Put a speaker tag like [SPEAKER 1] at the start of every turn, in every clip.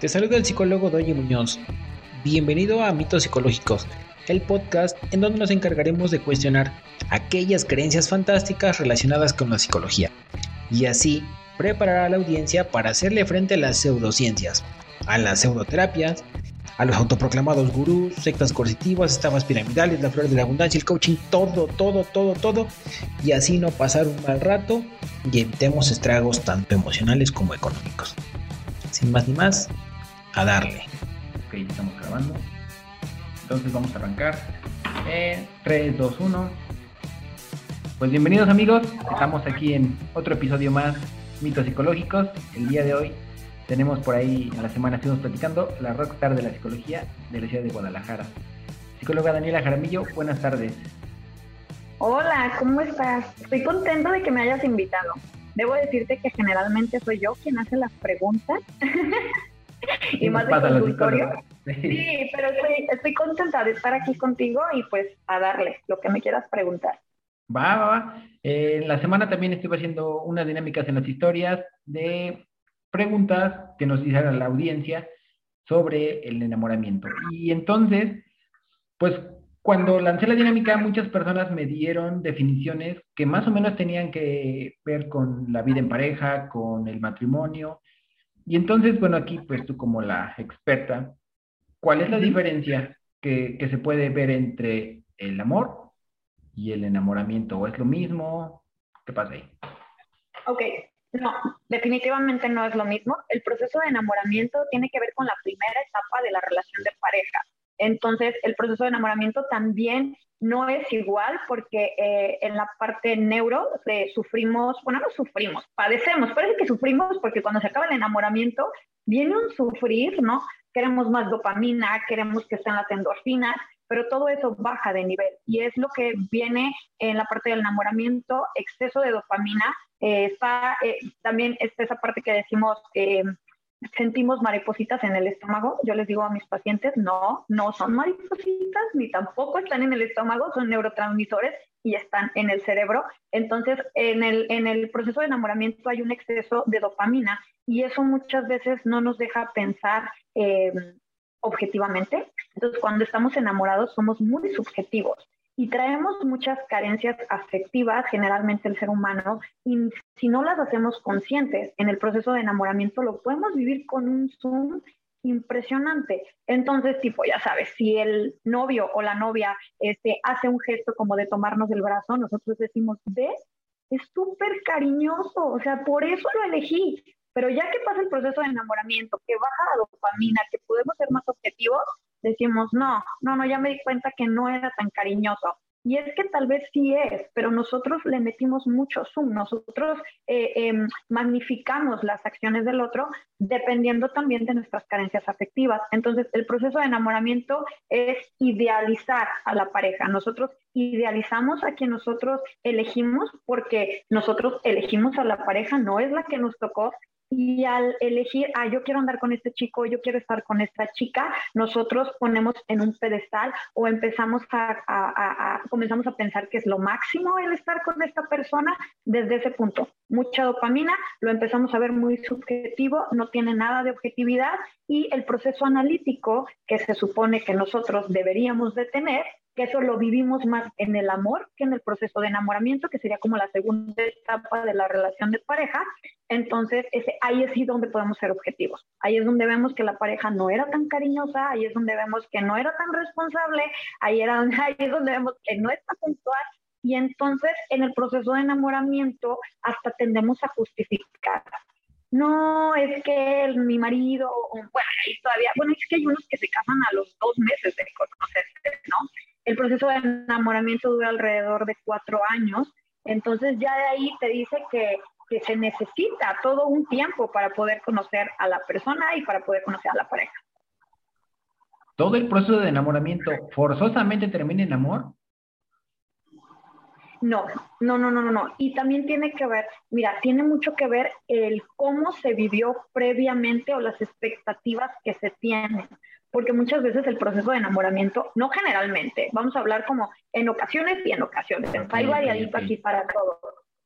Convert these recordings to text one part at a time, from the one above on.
[SPEAKER 1] Te saluda el psicólogo Doye Muñoz. Bienvenido a Mitos Psicológicos, el podcast en donde nos encargaremos de cuestionar aquellas creencias fantásticas relacionadas con la psicología y así preparar a la audiencia para hacerle frente a las pseudociencias, a las pseudoterapias, a los autoproclamados gurús, sectas coercitivas, estafas piramidales, la flor de la abundancia, el coaching, todo, todo, todo, todo, y así no pasar un mal rato y evitemos estragos tanto emocionales como económicos. Sin más ni más, a darle.
[SPEAKER 2] Ok, estamos grabando. Entonces vamos a arrancar. 3, 2, 1. Pues bienvenidos amigos, estamos aquí en otro episodio más, mitos psicológicos. El día de hoy tenemos por ahí, en la semana estuvimos platicando, la rockstar de la psicología de la ciudad de Guadalajara. Psicóloga Daniela Jaramillo, buenas tardes.
[SPEAKER 3] Hola, ¿cómo estás? Estoy contento de que me hayas invitado. Debo decirte que generalmente soy yo quien hace las preguntas. y más de consultorio. Sí, pero estoy, estoy contenta de estar aquí contigo y pues a darle lo que me quieras preguntar.
[SPEAKER 2] Va, va, va. Eh, la semana también estuve haciendo unas dinámicas en las historias de preguntas que nos hicieron la audiencia sobre el enamoramiento. Y entonces, pues cuando lancé la dinámica, muchas personas me dieron definiciones que más o menos tenían que ver con la vida en pareja, con el matrimonio, y entonces, bueno, aquí pues tú como la experta, ¿cuál es la diferencia que, se puede ver entre el amor y el enamoramiento? ¿O es lo mismo? ¿Qué pasa ahí?
[SPEAKER 3] Ok, no, definitivamente no es lo mismo. El proceso de enamoramiento tiene que ver con la primera etapa de la relación de pareja. Entonces, el proceso de enamoramiento también no es igual porque eh, en la parte neuro eh, sufrimos, bueno, no sufrimos, padecemos, parece que sufrimos porque cuando se acaba el enamoramiento viene un sufrir, ¿no? Queremos más dopamina, queremos que estén las endorfinas, pero todo eso baja de nivel y es lo que viene en la parte del enamoramiento, exceso de dopamina, eh, está también está esa parte que decimos sentimos maripositas en el estómago. Yo les digo a mis pacientes, no, no son maripositas, ni tampoco están en el estómago, son neurotransmisores y están en el cerebro. Entonces, en el, en el proceso de enamoramiento hay un exceso de dopamina y eso muchas veces no nos deja pensar eh, objetivamente. Entonces, cuando estamos enamorados somos muy subjetivos y traemos muchas carencias afectivas, generalmente el ser humano, y si no las hacemos conscientes en el proceso de enamoramiento, lo podemos vivir con un zoom impresionante. Entonces, tipo, ya sabes, si el novio o la novia este, hace un gesto como de tomarnos el brazo, nosotros decimos, ¿ves? Es súper cariñoso, o sea, por eso lo elegí. Pero ya que pasa el proceso de enamoramiento, que baja la dopamina, que podemos ser más objetivos, decimos, no, no, no, ya me di cuenta que no era tan cariñoso. Y es que tal vez sí es, pero nosotros le metimos mucho zoom, nosotros eh, em, magnificamos las acciones del otro dependiendo también de nuestras carencias afectivas. Entonces, el proceso de enamoramiento es idealizar a la pareja. Nosotros idealizamos a quien nosotros elegimos porque nosotros elegimos a la pareja, no es la que nos tocó, y al elegir, ah, yo quiero andar con este chico, yo quiero estar con esta chica, nosotros ponemos en un pedestal o empezamos a, comenzamos a pensar que es lo máximo el estar con esta persona desde ese punto. Mucha dopamina, lo empezamos a ver muy subjetivo, no tiene nada de objetividad y el proceso analítico que se supone que nosotros deberíamos de tener que eso lo vivimos más en el amor que en el proceso de enamoramiento, que sería como la segunda etapa de la relación de pareja. Entonces, ahí es donde podemos ser objetivos. Ahí es donde vemos que la pareja no era tan cariñosa, ahí es donde vemos que no era tan responsable, ahí, era, ahí es donde vemos que no está puntual. Y entonces, en el proceso de enamoramiento, hasta tendemos a justificar no, es que mi marido, bueno, ahí todavía, bueno, es que hay unos que se casan a los dos meses de conocerse, ¿no? El proceso de enamoramiento dura alrededor de cuatro años, entonces ya de ahí te dice que, que se necesita todo un tiempo para poder conocer a la persona y para poder conocer a la pareja.
[SPEAKER 2] ¿Todo el proceso de enamoramiento forzosamente termina en amor?
[SPEAKER 3] No, no, no, no, no, Y también tiene que ver, mira, tiene mucho que ver el cómo se vivió previamente o las expectativas que se tienen porque muchas veces el proceso de enamoramiento, no generalmente, vamos a hablar como en ocasiones y en ocasiones, hay variadito aquí para todo,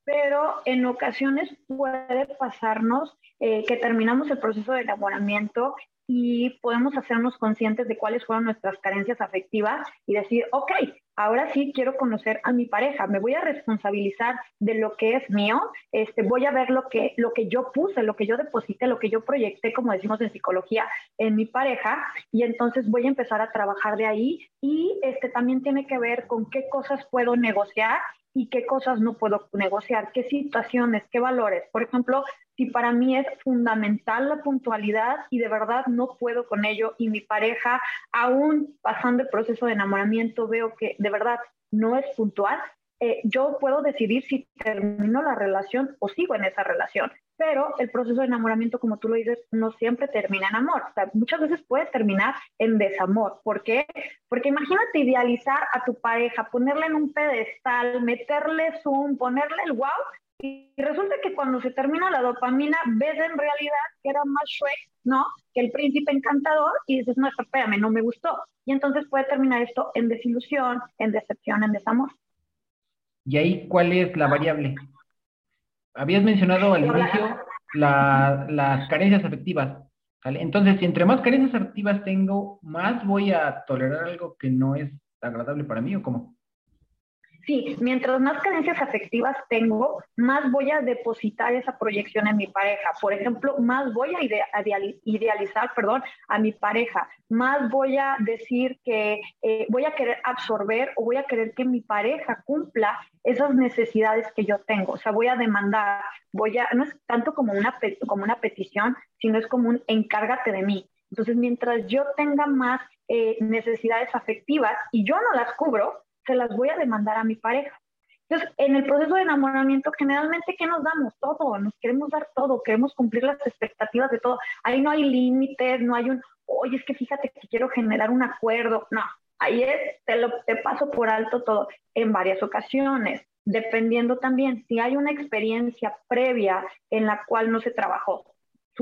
[SPEAKER 3] pero en ocasiones puede pasarnos eh, que terminamos el proceso de enamoramiento y podemos hacernos conscientes de cuáles fueron nuestras carencias afectivas y decir, ok, ahora sí quiero conocer a mi pareja, me voy a responsabilizar de lo que es mío, este, voy a ver lo que, lo que yo puse, lo que yo deposité, lo que yo proyecté, como decimos en psicología, en mi pareja, y entonces voy a empezar a trabajar de ahí y este, también tiene que ver con qué cosas puedo negociar y qué cosas no puedo negociar, qué situaciones, qué valores. Por ejemplo, si para mí es fundamental la puntualidad y de verdad no puedo con ello y mi pareja, aún pasando el proceso de enamoramiento, veo que de verdad no es puntual, eh, yo puedo decidir si termino la relación o sigo en esa relación. Pero el proceso de enamoramiento, como tú lo dices, no siempre termina en amor. Muchas veces puede terminar en desamor. ¿Por qué? Porque imagínate idealizar a tu pareja, ponerle en un pedestal, meterle zoom, ponerle el wow y resulta que cuando se termina la dopamina, ves en realidad que era más Shrek, ¿no? Que el príncipe encantador y dices, no, espérame, no me gustó. Y entonces puede terminar esto en desilusión, en decepción, en desamor.
[SPEAKER 2] ¿Y ahí cuál es la variable? Habías mencionado al inicio las carencias afectivas. ¿vale? Entonces, si entre más carencias afectivas tengo, más voy a tolerar algo que no es agradable para mí o cómo?
[SPEAKER 3] Sí, mientras más carencias afectivas tengo, más voy a depositar esa proyección en mi pareja. Por ejemplo, más voy a idealizar, perdón, a mi pareja, más voy a decir que eh, voy a querer absorber o voy a querer que mi pareja cumpla esas necesidades que yo tengo. O sea, voy a demandar, voy a, no es tanto como una, como una petición, sino es como un encárgate de mí. Entonces, mientras yo tenga más eh, necesidades afectivas y yo no las cubro, se las voy a demandar a mi pareja. Entonces, en el proceso de enamoramiento, generalmente, ¿qué nos damos? Todo, nos queremos dar todo, queremos cumplir las expectativas de todo. Ahí no hay límites, no hay un, oye, es que fíjate que quiero generar un acuerdo. No, ahí es, te, lo, te paso por alto todo en varias ocasiones, dependiendo también si hay una experiencia previa en la cual no se trabajó.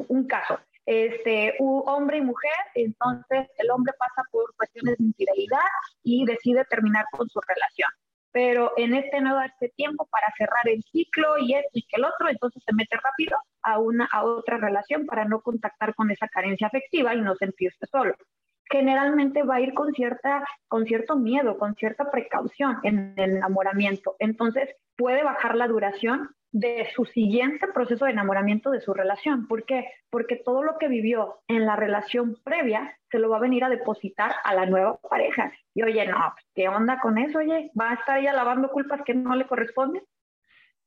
[SPEAKER 3] Un caso, este, hombre y mujer, entonces el hombre pasa por cuestiones de infidelidad y decide terminar con su relación. Pero en este no darse tiempo para cerrar el ciclo y esto y que el otro, entonces se mete rápido a una a otra relación para no contactar con esa carencia afectiva y no sentirse solo. Generalmente va a ir con cierta con cierto miedo, con cierta precaución en el enamoramiento. Entonces puede bajar la duración de su siguiente proceso de enamoramiento de su relación. ¿Por qué? Porque todo lo que vivió en la relación previa se lo va a venir a depositar a la nueva pareja. Y oye, no, pues, ¿qué onda con eso? Oye, ¿va a estar ella lavando culpas que no le corresponden?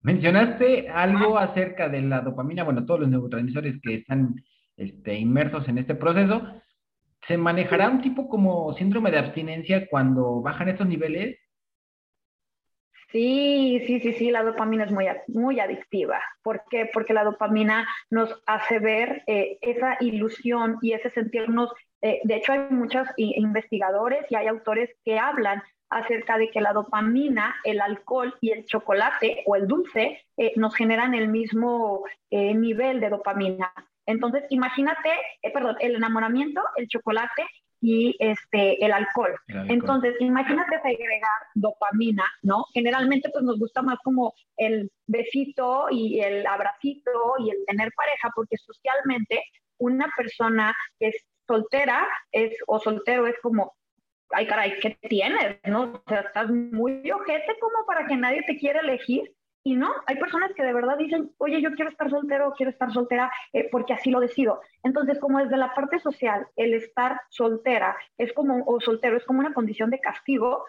[SPEAKER 2] Mencionaste algo acerca de la dopamina, bueno, todos los neurotransmisores que están este, inmersos en este proceso. ¿Se manejará un tipo como síndrome de abstinencia cuando bajan estos niveles?
[SPEAKER 3] Sí, sí, sí, sí, la dopamina es muy, muy adictiva. ¿Por qué? Porque la dopamina nos hace ver eh, esa ilusión y ese sentirnos, eh, de hecho hay muchos investigadores y hay autores que hablan acerca de que la dopamina, el alcohol y el chocolate o el dulce eh, nos generan el mismo nivel de dopamina. Entonces, imagínate, perdón, el enamoramiento, el chocolate y este, el alcohol. Entonces, imagínate agregar dopamina, ¿no? Generalmente pues nos gusta más como el besito y el abracito y el tener pareja, porque socialmente una persona que es soltera es, o soltero es como, ay caray, ¿qué tienes? ¿No? O sea, estás muy ojete como para que nadie te quiera elegir. Y no, hay personas que de verdad dicen, oye, yo quiero estar soltero, quiero estar soltera eh, porque así lo decido. Entonces, como desde la parte social, el estar soltera es como, o soltero es como una condición de castigo,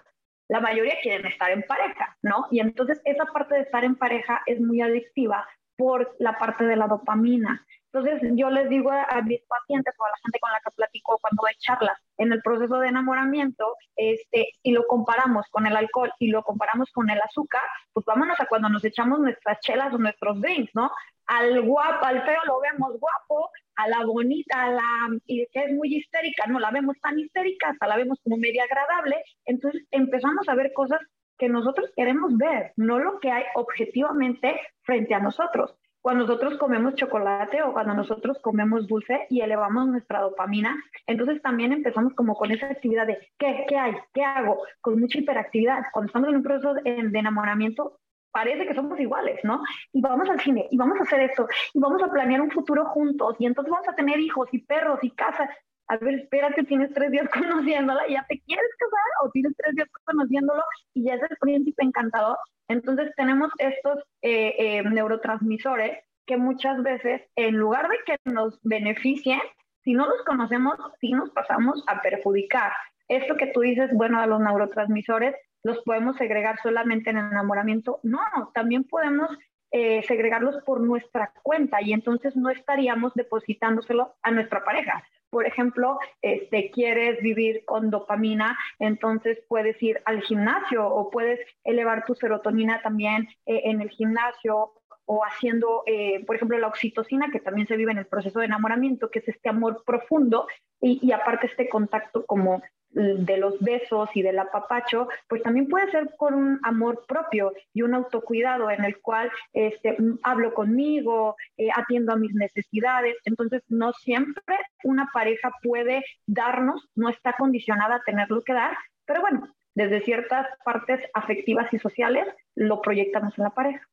[SPEAKER 3] la mayoría quieren estar en pareja, ¿no? Y entonces esa parte de estar en pareja es muy adictiva por la parte de la dopamina. Entonces yo les digo a, mis pacientes o a la gente con la que platico cuando doy charlas en el proceso de enamoramiento, este, si lo comparamos con el alcohol y lo comparamos con el azúcar, pues vámonos a cuando nos echamos nuestras chelas o nuestros drinks, ¿no? Al guapo, al feo lo vemos guapo, a la bonita, a la que es muy histérica, no la vemos tan histérica, hasta la vemos como media agradable, entonces empezamos a ver cosas que nosotros queremos ver, no lo que hay objetivamente frente a nosotros cuando nosotros comemos chocolate o cuando nosotros comemos dulce y elevamos nuestra dopamina, entonces también empezamos como con esa actividad de ¿qué, qué hay? ¿Qué hago? Con mucha hiperactividad. Cuando estamos en un proceso de, enamoramiento, parece que somos iguales, ¿no? Y vamos al cine, y vamos a hacer esto, y vamos a planear un futuro juntos, y entonces vamos a tener hijos y perros y casa. A ver, espérate, tienes tres días conociéndola, ya te quieres casar, o tienes tres días conociéndolo, y ya es el príncipe encantador. Entonces tenemos estos eh, eh, neurotransmisores que muchas veces, en lugar de que nos beneficien, si no los conocemos, sí nos pasamos a perjudicar. Esto que tú dices, bueno, a los neurotransmisores los podemos segregar solamente en enamoramiento. No, también podemos eh, segregarlos por nuestra cuenta y entonces no estaríamos depositándoselo a nuestra pareja. Por ejemplo, este, quieres vivir con dopamina, entonces puedes ir al gimnasio o puedes elevar tu serotonina también eh, en el gimnasio o haciendo, eh, por ejemplo, la oxitocina, que también se vive en el proceso de enamoramiento, que es este amor profundo y, y aparte este contacto como de los besos y del apapacho, pues también puede ser con un amor propio y un autocuidado en el cual este, hablo conmigo, eh, atiendo a mis necesidades. Entonces, no siempre una pareja puede darnos, no está condicionada a tenerlo que dar, pero bueno, desde ciertas partes afectivas y sociales lo proyectamos en la pareja.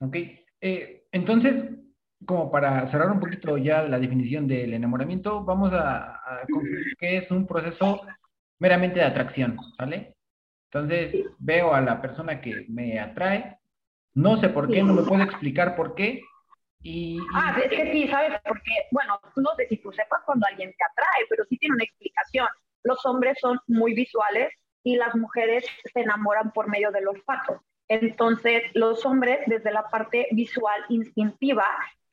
[SPEAKER 2] Ok, eh, entonces, como para cerrar un poquito ya la definición del enamoramiento, vamos a, a concluir que es un proceso meramente de atracción, ¿vale? Entonces veo a la persona que me atrae, no sé por qué, no me puedo explicar por qué.
[SPEAKER 3] Ah, es que sí, ¿sabes? Porque, bueno, no sé si tú sepas cuando alguien te atrae, pero sí tiene una explicación. Los hombres son muy visuales y las mujeres se enamoran por medio del olfato. Entonces, los hombres, desde la parte visual instintiva,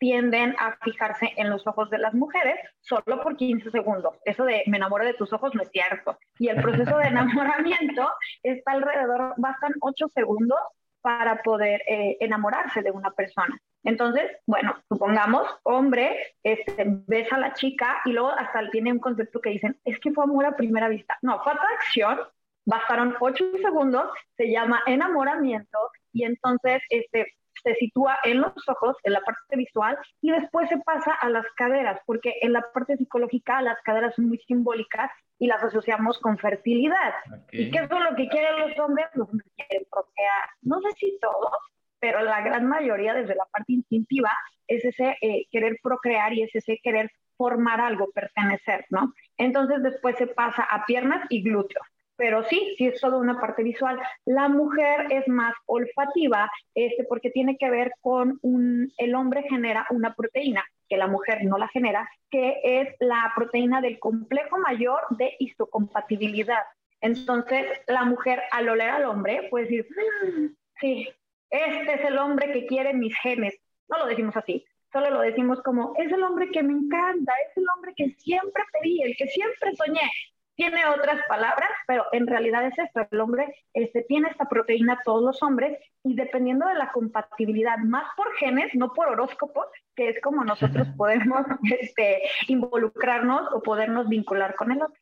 [SPEAKER 3] tienden a fijarse en los ojos de las mujeres solo por 15 segundos. Eso de me enamoro de tus ojos no es cierto. Y el proceso de enamoramiento está alrededor, bastan 8 segundos para poder eh, enamorarse de una persona. Entonces, bueno, supongamos, hombre, este, besa a la chica y luego hasta tiene un concepto que dicen, es que fue amor a primera vista. No, fue atracción, bastaron 8 segundos, se llama enamoramiento y entonces este, se sitúa en los ojos, en la parte visual, y después se pasa a las caderas, porque en la parte psicológica las caderas son muy simbólicas y las asociamos con fertilidad. ¿Y qué es lo que quieren los hombres? Los hombres quieren procrear. No sé si todos, pero la gran mayoría desde la parte instintiva es ese eh, querer procrear y es ese querer formar algo, pertenecer, ¿no? Entonces después se pasa a piernas y glúteos pero sí, sí es toda una parte visual. La mujer es más olfativa, este, porque tiene que ver con un, el hombre genera una proteína que la mujer no la genera, que es la proteína del complejo mayor de histocompatibilidad. Entonces, la mujer al oler al hombre puede decir, mm, sí, este es el hombre que quiere mis genes. No lo decimos así, solo lo decimos como, es el hombre que me encanta, es el hombre que siempre pedí, el que siempre soñé tiene otras palabras, pero en realidad es esto, el hombre este, tiene esta proteína, todos los hombres, y dependiendo de la compatibilidad, más por genes, no por horóscopos, que es como nosotros podemos este, involucrarnos o podernos vincular con el otro.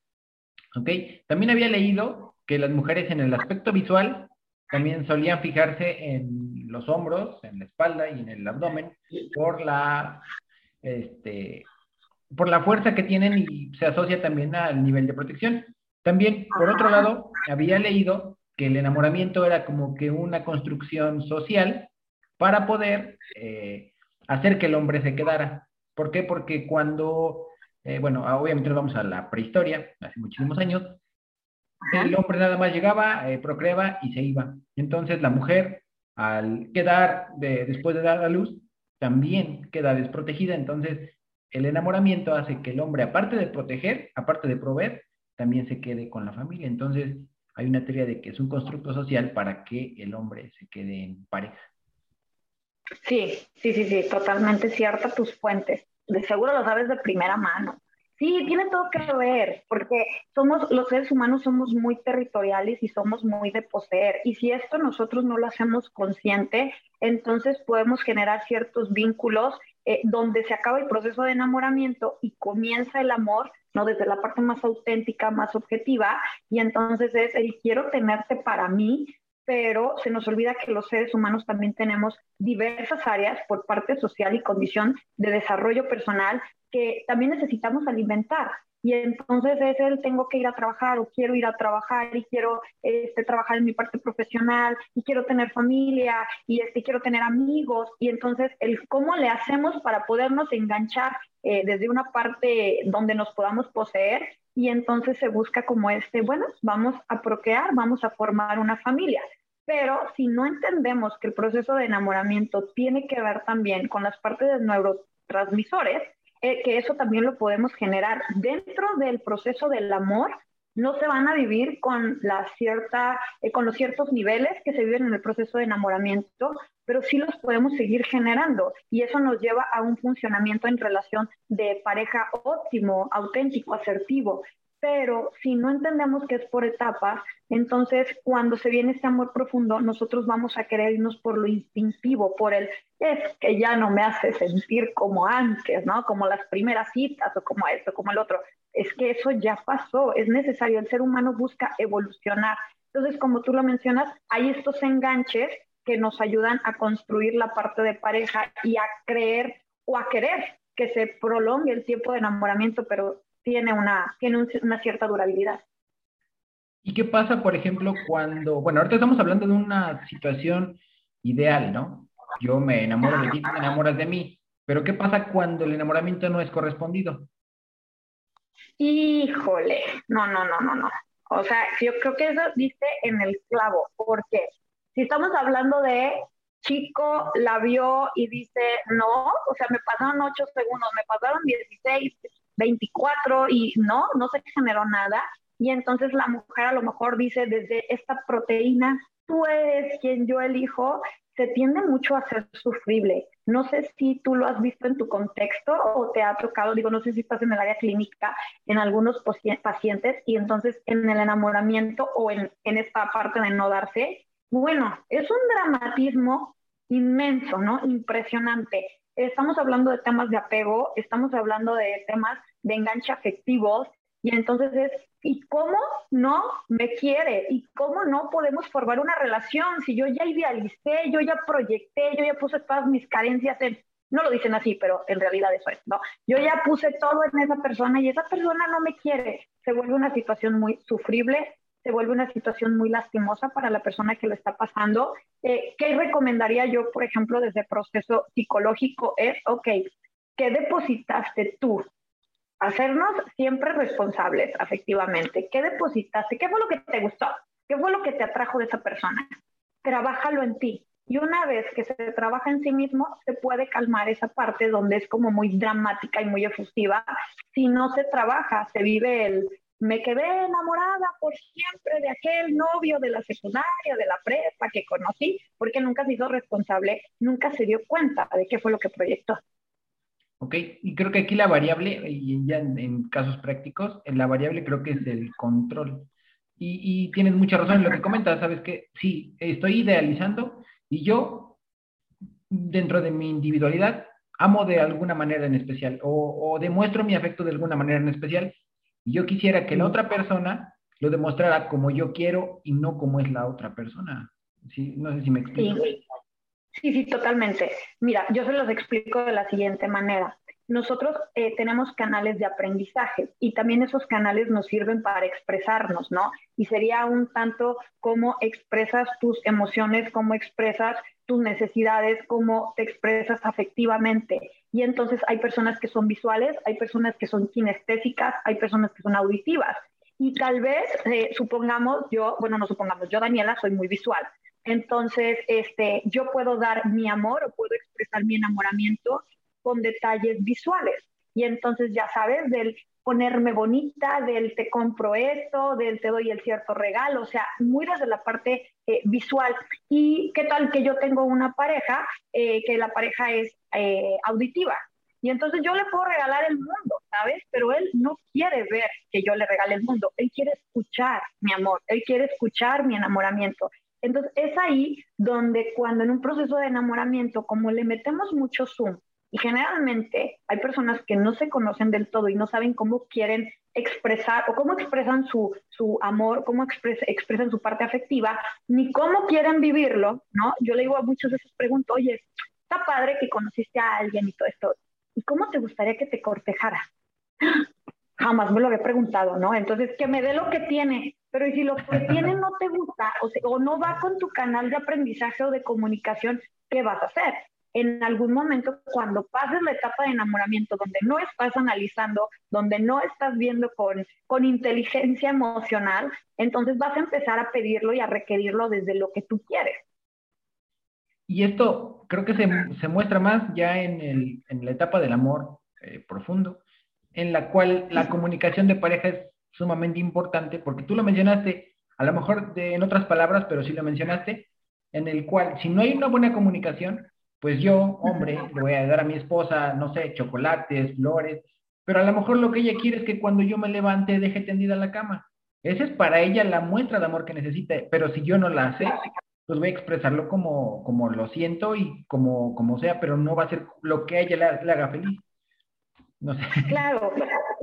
[SPEAKER 2] Ok, también había leído que las mujeres en el aspecto visual también solían fijarse en los hombros, en la espalda y en el abdomen por la este, por la fuerza que tienen y se asocia también al nivel de protección. También, por otro lado, había leído que el enamoramiento era como que una construcción social para poder eh, hacer que el hombre se quedara. ¿Por qué? Porque cuando, eh, bueno, obviamente nos vamos a la prehistoria, hace muchísimos años, el hombre nada más llegaba, eh, procreaba y se iba. Entonces la mujer, al quedar después de dar a luz, también queda desprotegida. Entonces el enamoramiento hace que el hombre, aparte de proteger, aparte de proveer, también se quede con la familia. Entonces, hay una teoría de que es un constructo social para que el hombre se quede en pareja.
[SPEAKER 3] Sí, sí, sí, sí, totalmente cierta tus fuentes. De seguro lo sabes de primera mano. Sí, tiene todo que ver, porque somos, los seres humanos somos muy territoriales y somos muy de poseer. Y si esto nosotros no lo hacemos consciente, entonces podemos generar ciertos vínculos eh, donde se acaba el proceso de enamoramiento y comienza el amor, ¿no? Desde la parte más auténtica, más objetiva, y entonces es el quiero tenerte para mí, pero se nos olvida que los seres humanos también tenemos diversas áreas por parte social y condición de desarrollo personal que también necesitamos alimentar. Y entonces es el tengo que ir a trabajar o quiero ir a trabajar y quiero este, trabajar en mi parte profesional y quiero tener familia y este, quiero tener amigos. Y entonces el cómo le hacemos para podernos enganchar eh, desde una parte donde nos podamos poseer y entonces se busca como este, bueno, vamos a procrear, vamos a formar una familia. Pero si no entendemos que el proceso de enamoramiento tiene que ver también con las partes de neurotransmisores, eh, que eso también lo podemos generar dentro del proceso del amor, no se van a vivir con, eh, con los ciertos niveles que se viven en el proceso de enamoramiento, pero sí los podemos seguir generando y eso nos lleva a un funcionamiento en relación de pareja óptimo, auténtico, asertivo. Pero si no entendemos que es por etapas, entonces cuando se viene este amor profundo, nosotros vamos a querer irnos por lo instintivo, por el es que ya no me hace sentir como antes, ¿no? Como las primeras citas o como esto, como el otro. Es que eso ya pasó, es necesario, el ser humano busca evolucionar. Entonces, como tú lo mencionas, hay estos enganches que nos ayudan a construir la parte de pareja y a creer o a querer que se prolongue el tiempo de enamoramiento, pero tiene una, tiene una cierta durabilidad.
[SPEAKER 2] ¿Y qué pasa, por ejemplo, cuando, bueno, ahorita estamos hablando de una situación ideal, ¿no? Yo me enamoro de ti, tú te enamoras de mí, pero ¿qué pasa cuando el enamoramiento no es correspondido?
[SPEAKER 3] Híjole, no, no, no, no, no. O sea, yo creo que eso dice en el clavo, porque si estamos hablando de chico la vio y dice no, o sea, me pasaron 8 segundos, me pasaron 16, 24 y no, no se generó nada. Y entonces la mujer a lo mejor dice desde esta proteína, tú eres quien yo elijo, se tiende mucho a ser sufrible. No sé si tú lo has visto en tu contexto o te ha tocado, digo, no sé si estás en el área clínica en algunos pacientes y entonces en el enamoramiento o en, en esta parte de no darse, bueno, es un dramatismo inmenso, ¿no? Impresionante. Estamos hablando de temas de apego, estamos hablando de temas de enganche afectivos, y entonces es, ¿y cómo no me quiere? ¿Y cómo no podemos formar una relación si yo ya idealicé, yo ya proyecté, yo ya puse todas mis carencias en, no lo dicen así, pero en realidad eso es, ¿no? Yo ya puse todo en esa persona y esa persona no me quiere. Se vuelve una situación muy sufrible, se vuelve una situación muy lastimosa para la persona que lo está pasando. Eh, ¿Qué recomendaría yo, por ejemplo, desde el proceso psicológico? Es, ok, ¿qué depositaste tú? Hacernos siempre responsables, efectivamente. ¿Qué depositaste? ¿Qué fue lo que te gustó? ¿Qué fue lo que te atrajo de esa persona? Trabájalo en ti. Y una vez que se trabaja en sí mismo, se puede calmar esa parte donde es como muy dramática y muy efusiva. Si no se trabaja, se vive el me quedé enamorada por siempre de aquel novio de la secundaria, de la prepa que conocí, porque nunca se hizo responsable, nunca se dio cuenta de qué fue lo que proyectó.
[SPEAKER 2] Ok, y creo que aquí la variable, y ya en, casos prácticos, la variable creo que es el control. Y, tienes mucha razón en lo que comentas, sabes que sí, estoy idealizando y yo, dentro de mi individualidad, amo de alguna manera en especial o demuestro mi afecto de alguna manera en especial yo quisiera que la otra persona lo demostrara como yo quiero y no como es la otra persona. ¿Sí? No sé si me explico.
[SPEAKER 3] Sí. sí, totalmente. Mira, yo se los explico de la siguiente manera. Nosotros eh, tenemos canales de aprendizaje y también esos canales nos sirven para expresarnos, ¿no? Y sería un tanto cómo expresas tus emociones, cómo expresas tus necesidades, cómo te expresas afectivamente. Y entonces hay personas que son visuales, hay personas que son kinestésicas, hay personas que son auditivas. Y tal vez, eh, supongamos, yo, bueno, no supongamos, yo Daniela soy muy visual. Entonces, este, yo puedo dar mi amor o puedo expresar mi enamoramiento con detalles visuales. Y entonces ya sabes, del ponerme bonita, del te compro esto, del te doy el cierto regalo, o sea, muy desde la parte eh, visual. ¿Y qué tal que yo tengo una pareja, eh, que la pareja es eh, auditiva? Y entonces yo le puedo regalar el mundo, ¿sabes? Pero él no quiere ver que yo le regale el mundo, él quiere escuchar mi amor, él quiere escuchar mi enamoramiento. Entonces es ahí donde cuando en un proceso de enamoramiento, como le metemos mucho zoom, Y generalmente hay personas que no se conocen del todo y no saben cómo quieren expresar o cómo expresan su, su amor, cómo expresan su parte afectiva, ni cómo quieren vivirlo, ¿no? Yo le digo a muchas veces, pregunto, oye, está padre que conociste a alguien y todo esto, ¿y cómo te gustaría que te cortejara? Jamás me lo había preguntado, ¿no? Entonces, que me dé lo que tiene, pero si lo que tiene no te gusta o, o no va con tu canal de aprendizaje o de comunicación, ¿qué vas a hacer? En algún momento cuando pases la etapa de enamoramiento, donde no estás analizando, donde no estás viendo con, con inteligencia emocional, entonces vas a empezar a pedirlo y a requerirlo desde lo que tú quieres.
[SPEAKER 2] Y esto creo que se, se muestra más ya en, el, en, la etapa del amor eh, profundo, en la cual la comunicación de pareja es sumamente importante, porque tú lo mencionaste, a lo mejor de, en otras palabras, pero sí lo mencionaste, en el cual si no hay una buena comunicación, pues yo, hombre, le voy a dar a mi esposa, no sé, chocolates, flores, pero a lo mejor lo que ella quiere es que cuando yo me levante deje tendida la cama. Esa es para ella la muestra de amor que necesita, pero si yo no la sé, pues voy a expresarlo como, como lo siento y como, como sea, pero no va a ser lo que a ella le, haga feliz. No sé.
[SPEAKER 3] Claro,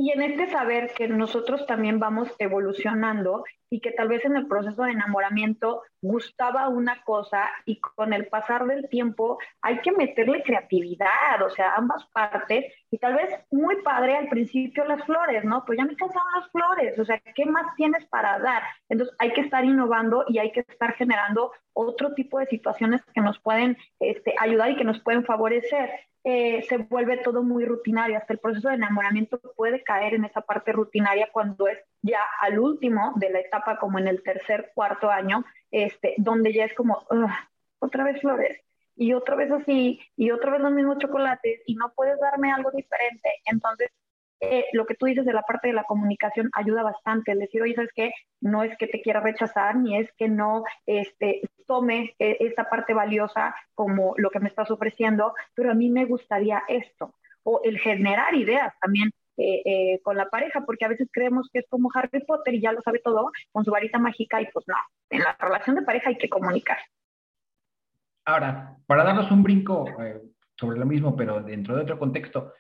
[SPEAKER 3] y en este saber que nosotros también vamos evolucionando y que tal vez en el proceso de enamoramiento gustaba una cosa y con el pasar del tiempo hay que meterle creatividad, o sea, ambas partes, y tal vez muy padre al principio las flores, ¿no? Pues ya me cansaron las flores, o sea, ¿qué más tienes para dar? Entonces hay que estar innovando y hay que estar generando otro tipo de situaciones que nos pueden este, ayudar y que nos pueden favorecer. Eh, se vuelve todo muy rutinario, hasta el proceso de enamoramiento puede caer en esa parte rutinaria cuando es ya al último de la etapa, como en el tercer, cuarto año, este, donde ya es como, otra vez flores, y otra vez así, y otra vez los mismos chocolates, y no puedes darme algo diferente. Entonces, eh, lo que tú dices de la parte de la comunicación ayuda bastante. El decir, oye, ¿sabes qué? No es que te quiera rechazar, ni es que no este, tome eh, esa parte valiosa como lo que me estás ofreciendo, pero a mí me gustaría esto. O el generar ideas también eh, eh, con la pareja, porque a veces creemos que es como Harry Potter y ya lo sabe todo con su varita mágica y pues no, en la relación de pareja hay que comunicar.
[SPEAKER 2] Ahora, para darnos un brinco eh, sobre lo mismo, pero dentro de otro contexto,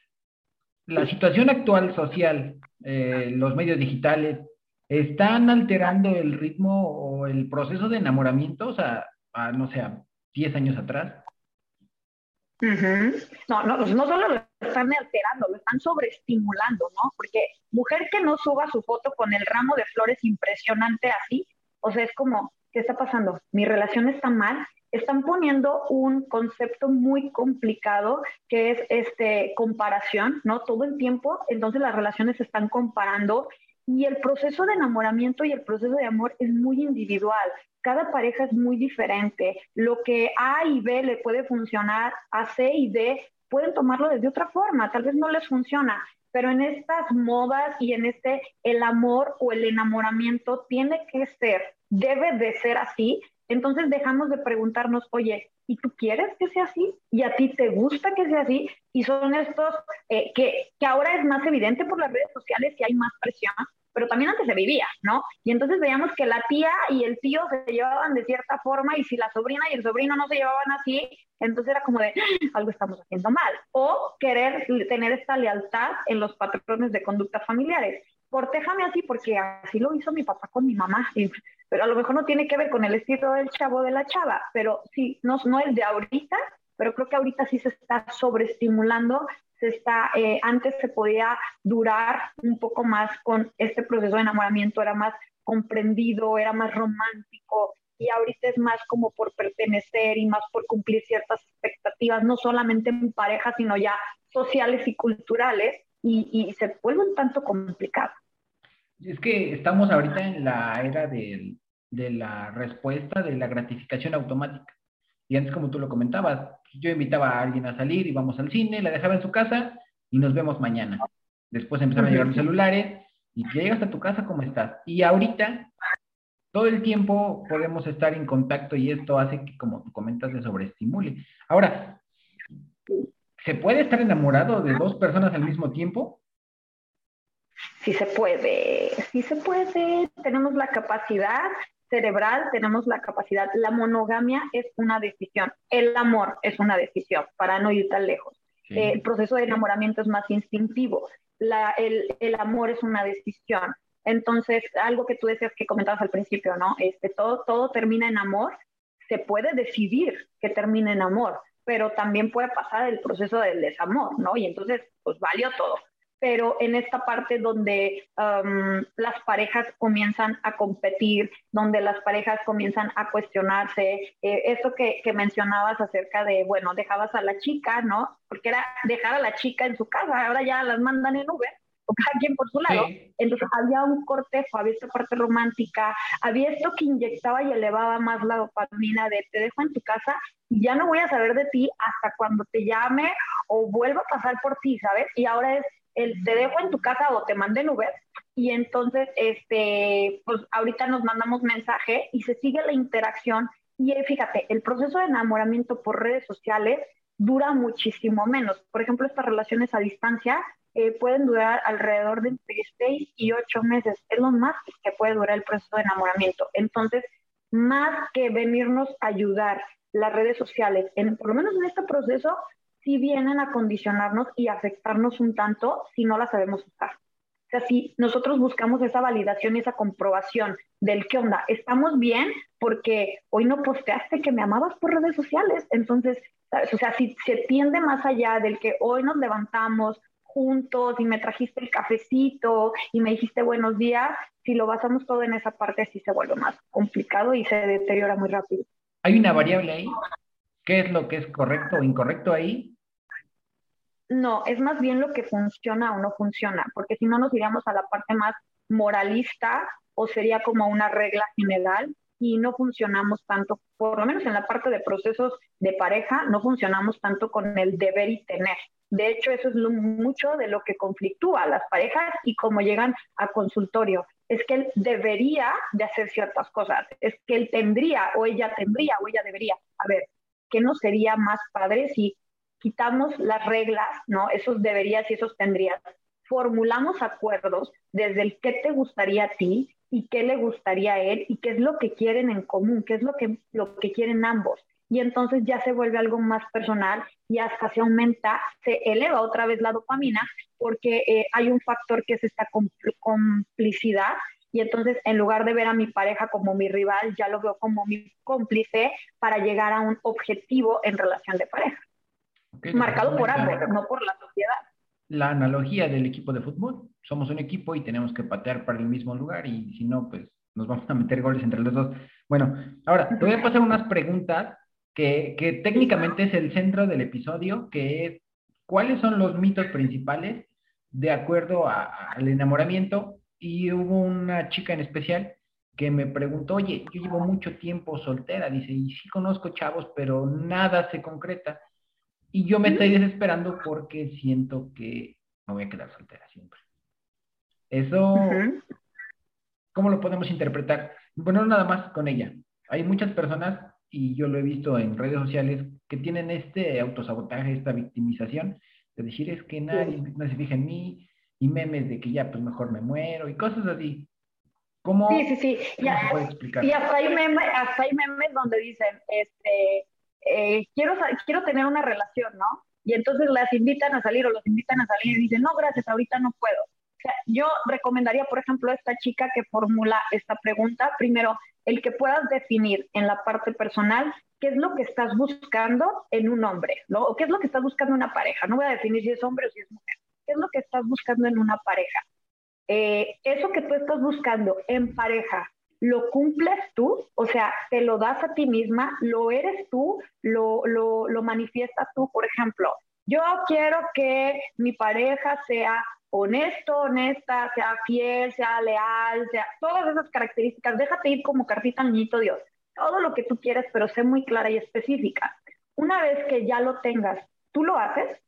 [SPEAKER 2] la situación actual social, los medios digitales, ¿están alterando el ritmo o el proceso de enamoramiento? O sea, a, no sé, 10 años atrás.
[SPEAKER 3] No, no, no solo lo están alterando, lo están sobreestimulando, ¿no? Porque mujer que no suba su foto con el ramo de flores impresionante así, o sea, es como, ¿qué está pasando? Mi relación está mal. Están poniendo un concepto muy complicado que es este comparación, ¿no? Todo el tiempo, entonces las relaciones se están comparando y el proceso de enamoramiento y el proceso de amor es muy individual. Cada pareja es muy diferente. Lo que A y B le puede funcionar, a C y D pueden tomarlo desde otra forma. Tal vez no les funciona, pero en estas modas y en este, el amor o el enamoramiento tiene que ser, debe de ser así. Entonces dejamos de preguntarnos, oye, ¿y tú quieres que sea así? ¿Y a ti te gusta que sea así? Y son estos eh, que, que ahora es más evidente por las redes sociales y hay más presión, pero también antes se vivía, ¿no? Y entonces veíamos que la tía y el tío se llevaban de cierta forma y si la sobrina y el sobrino no se llevaban así, entonces era como de ah, algo estamos haciendo mal. O querer tener esta lealtad en los patrones de conducta familiares. Portéjame así porque así lo hizo mi papá con mi mamá, pero a lo mejor no tiene que ver con el estilo del chavo de la chava, pero sí, no, no es de ahorita, pero creo que ahorita sí se está sobreestimulando está, eh, antes se podía durar un poco más con este proceso de enamoramiento, era más comprendido, era más romántico y ahorita es más como por pertenecer y más por cumplir ciertas expectativas, no solamente en pareja, sino ya sociales y culturales y, se vuelve un tanto complicado.
[SPEAKER 2] Es que estamos ahorita en la era de la respuesta de la gratificación automática. Y antes, como tú lo comentabas, yo invitaba a alguien a salir, y vamos al cine, la dejaba en su casa y nos vemos mañana. Después empezaron a llegar los celulares y ya llegas a tu casa, ¿cómo estás? Y ahorita, todo el tiempo podemos estar en contacto y esto hace que, como tú comentas, se sobreestimule. Ahora, ¿se puede estar enamorado de dos personas al mismo tiempo?
[SPEAKER 3] Sí se puede, sí se puede, tenemos la capacidad, cerebral tenemos la capacidad, la monogamia es una decisión, el amor es una decisión, para no ir tan lejos. el proceso de enamoramiento es más instintivo. el, el, amor es una decisión. Entonces, algo que tú decías que comentabas al principio, ¿no? Este, todo, todo termina en amor. Se puede decidir que termine en amor, pero también puede pasar el proceso del desamor, ¿no? Y entonces, pues valió todo pero en esta parte donde um, las parejas comienzan a competir, donde las parejas comienzan a cuestionarse, eh, eso que, que, mencionabas acerca de, bueno, dejabas a la chica, ¿no? Porque era dejar a la chica en su casa, ahora ya las mandan en Uber, o cada quien por su lado. Entonces había un cortejo, había esta parte romántica, había esto que inyectaba y elevaba más la dopamina de te dejo en tu casa y ya no voy a saber de ti hasta cuando te llame o vuelva a pasar por ti, ¿sabes? Y ahora es el te dejo en tu casa o te mandé en Uber y entonces este pues ahorita nos mandamos mensaje y se sigue la interacción y eh, fíjate, el proceso de enamoramiento por redes sociales dura muchísimo menos. Por ejemplo, estas relaciones a distancia eh, pueden durar alrededor de entre 6 y 8 meses. Es lo más que puede durar el proceso de enamoramiento. Entonces, más que venirnos a ayudar las redes sociales, en, por lo menos en este proceso, sí vienen a condicionarnos y afectarnos un tanto si no la sabemos usar. O sea, si nosotros buscamos esa validación y esa comprobación del qué onda, estamos bien porque hoy no posteaste que me amabas por redes sociales. Entonces, O sea, si se tiende más allá del que hoy nos levantamos juntos y me trajiste el cafecito y me dijiste buenos días, si lo basamos todo en esa parte, sí se vuelve más complicado y se deteriora muy rápido.
[SPEAKER 2] Hay una variable ahí ¿Qué es lo que es correcto o incorrecto ahí?
[SPEAKER 3] No, es más bien lo que funciona o no funciona, porque si no nos iríamos a la parte más moralista o sería como una regla general y no funcionamos tanto, por lo menos en la parte de procesos de pareja, no funcionamos tanto con el deber y tener. De hecho, eso es mucho de lo que conflictúa las parejas y cómo llegan a consultorio. Es que él debería de hacer ciertas cosas, es que él tendría o ella tendría o ella debería. A ver, ¿qué no sería más padre si quitamos las reglas, ¿no? Esos deberías y esos tendrías. Formulamos acuerdos desde el qué te gustaría a ti y qué le gustaría a él y qué es lo que quieren en común, qué es lo que, lo que quieren ambos. Y entonces ya se vuelve algo más personal y hasta se aumenta, se eleva otra vez la dopamina porque eh, hay un factor que es esta complicidad y entonces en lugar de ver a mi pareja como mi rival, ya lo veo como mi cómplice para llegar a un objetivo en relación de pareja. Marcado por ambos, no por la sociedad.
[SPEAKER 2] La analogía del equipo de fútbol. Somos un equipo y tenemos que patear para el mismo lugar y si no, pues nos vamos a meter goles entre los dos. Bueno, ahora te voy a pasar unas preguntas que, que técnicamente es el centro del episodio, que es cuáles son los mitos principales de acuerdo al enamoramiento y hubo una chica en especial que me preguntó, oye, yo llevo mucho tiempo soltera, dice, y sí conozco chavos, pero nada se concreta. Y yo me estoy desesperando porque siento que me voy a quedar soltera siempre. Eso, ¿cómo lo podemos interpretar? Bueno, nada más con ella. Hay muchas personas, y yo lo he visto en redes sociales, que tienen este autosabotaje, esta victimización, de decir es que nadie no se fija en mí, y memes de que ya pues mejor me muero y cosas así. ¿Cómo,
[SPEAKER 3] sí, sí, sí. Explicar? Y hasta hay, memes, hasta hay memes donde dicen, este, eh, quiero, quiero tener una relación, ¿no? Y entonces las invitan a salir o los invitan a salir y dicen, no, gracias, ahorita no puedo. O sea, yo recomendaría, por ejemplo, a esta chica que formula esta pregunta, primero, el que puedas definir en la parte personal qué es lo que estás buscando en un hombre, ¿no? O qué es lo que estás buscando en una pareja. No voy a definir si es hombre o si es mujer es lo que estás buscando en una pareja? Eh, eso que tú estás buscando en pareja, ¿lo cumples tú? O sea, ¿te lo das a ti misma? ¿Lo eres tú? ¿Lo, lo, lo manifiestas tú? Por ejemplo, yo quiero que mi pareja sea honesto, honesta, sea fiel, sea leal, sea todas esas características. Déjate ir como cartita niñito Dios. Todo lo que tú quieres, pero sé muy clara y específica. Una vez que ya lo tengas, ¿tú lo haces?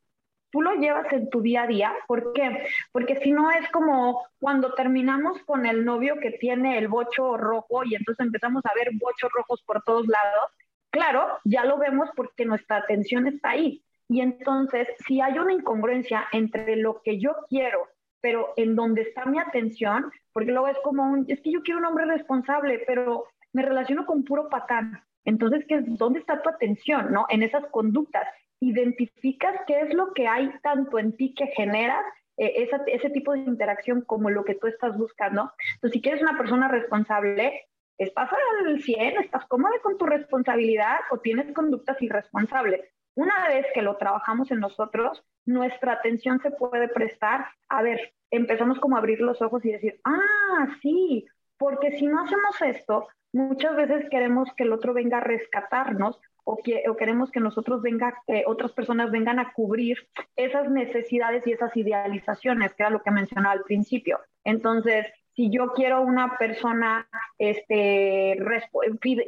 [SPEAKER 3] Tú lo llevas en tu día a día. ¿Por qué? Porque si no es como cuando terminamos con el novio que tiene el bocho rojo y entonces empezamos a ver bochos rojos por todos lados. Claro, ya lo vemos porque nuestra atención está ahí. Y entonces, si hay una incongruencia entre lo que yo quiero, pero en donde está mi atención, porque luego es como un, es que yo quiero un hombre responsable, pero me relaciono con puro patán. Entonces, ¿qué, ¿dónde está tu atención, no? En esas conductas identificas qué es lo que hay tanto en ti que generas eh, ese tipo de interacción como lo que tú estás buscando. Entonces, si quieres una persona responsable, ¿estás al 100? ¿Estás cómoda con tu responsabilidad o tienes conductas irresponsables? Una vez que lo trabajamos en nosotros, nuestra atención se puede prestar a ver, empezamos como a abrir los ojos y decir, ah, sí, porque si no hacemos esto, muchas veces queremos que el otro venga a rescatarnos o, que, o queremos que nosotros venga, eh, otras personas vengan a cubrir esas necesidades y esas idealizaciones, que era lo que mencionaba al principio. Entonces, si yo quiero una persona este,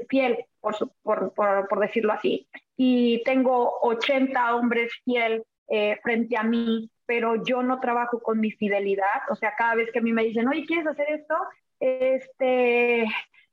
[SPEAKER 3] fiel, por, por, por, decirlo así, y tengo 80 hombres fiel eh, frente a mí, pero yo no trabajo con mi fidelidad, o sea, cada vez que a mí me dicen, oye, ¿quieres hacer esto? Este,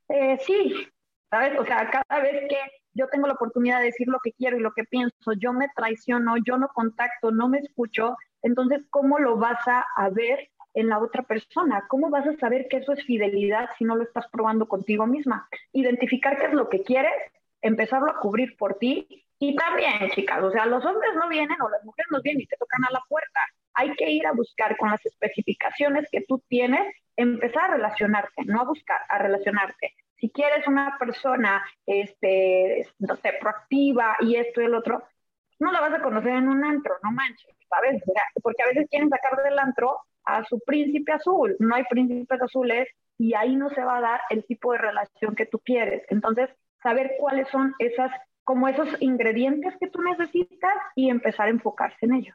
[SPEAKER 3] eh, sí, ¿sabes? O sea, cada vez que yo tengo la oportunidad de decir lo que quiero y lo que pienso, yo me traiciono, yo no contacto, no me escucho, entonces, ¿cómo lo vas a, ver en la otra persona? ¿Cómo vas a saber que eso es fidelidad si no lo estás probando contigo misma? Identificar qué es lo que quieres, empezarlo a cubrir por ti y también, chicas, o sea, los hombres no vienen o las mujeres no vienen y te tocan a la puerta. Hay que ir a buscar con las especificaciones que tú tienes, empezar a relacionarte, no a buscar, a relacionarte si quieres una persona, este, no proactiva y esto y el otro, no la vas a conocer en un antro, no manches, ¿sabes? porque a veces quieren sacar del antro a su príncipe azul, no hay príncipes azules y ahí no se va a dar el tipo de relación que tú quieres. Entonces, saber cuáles son esas, como esos ingredientes que tú necesitas y empezar a enfocarse en ello.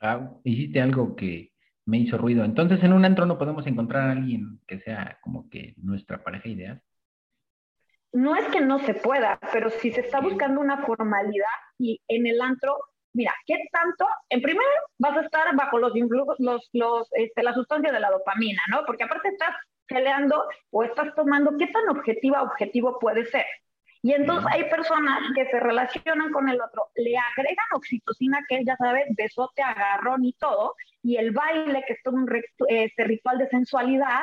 [SPEAKER 2] Ah, hiciste algo que me hizo ruido. Entonces, en un antro no podemos encontrar a alguien que sea como que nuestra pareja ideal.
[SPEAKER 3] No es que no se pueda, pero si se está buscando una formalidad y en el antro, mira, ¿qué tanto? En primer, vas a estar bajo los influjos, los, los, este, la sustancia de la dopamina, ¿no? Porque aparte estás peleando o estás tomando, ¿qué tan objetiva objetivo puede ser? Y entonces hay personas que se relacionan con el otro, le agregan oxitocina, que ya sabes, besote, agarrón y todo, y el baile, que es todo un este, ritual de sensualidad.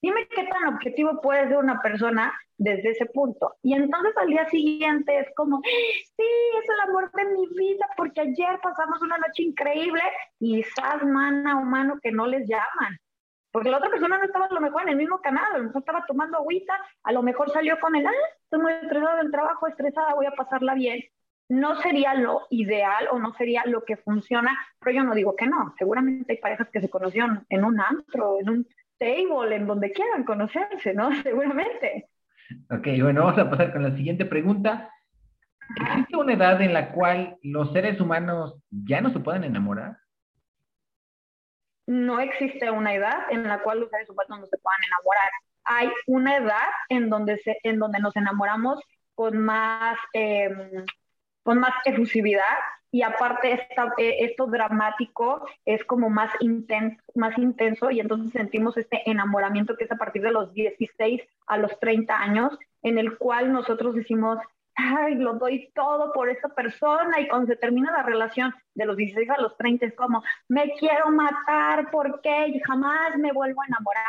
[SPEAKER 3] Dime qué tan objetivo puede ser una persona desde ese punto. Y entonces al día siguiente es como, sí, es el amor de mi vida, porque ayer pasamos una noche increíble y sas mana o mano que no les llaman porque la otra persona no estaba a lo mejor en el mismo canal, a lo mejor estaba tomando agüita, a lo mejor salió con el, ah, estoy muy estresada del trabajo, estresada, voy a pasarla bien. No sería lo ideal o no sería lo que funciona, pero yo no digo que no. Seguramente hay parejas que se conocieron en un antro, en un table, en donde quieran conocerse, ¿no? Seguramente.
[SPEAKER 2] Ok, bueno, vamos a pasar con la siguiente pregunta. ¿Existe una edad en la cual los seres humanos ya no se pueden enamorar?
[SPEAKER 3] No existe una edad en la cual los seres humanos no se puedan enamorar. Hay una edad en donde, en donde nos enamoramos con más, em, con más efusividad y aparte eh, esto dramático es como más intenso, más intenso y entonces sentimos este enamoramiento que es a partir de los 16 a los 30 años en el cual nosotros decimos, ay, lo doy todo por esta persona y cuando se termina la relación de los 16 a los 30 es como, me quiero matar porque jamás me vuelvo a enamorar.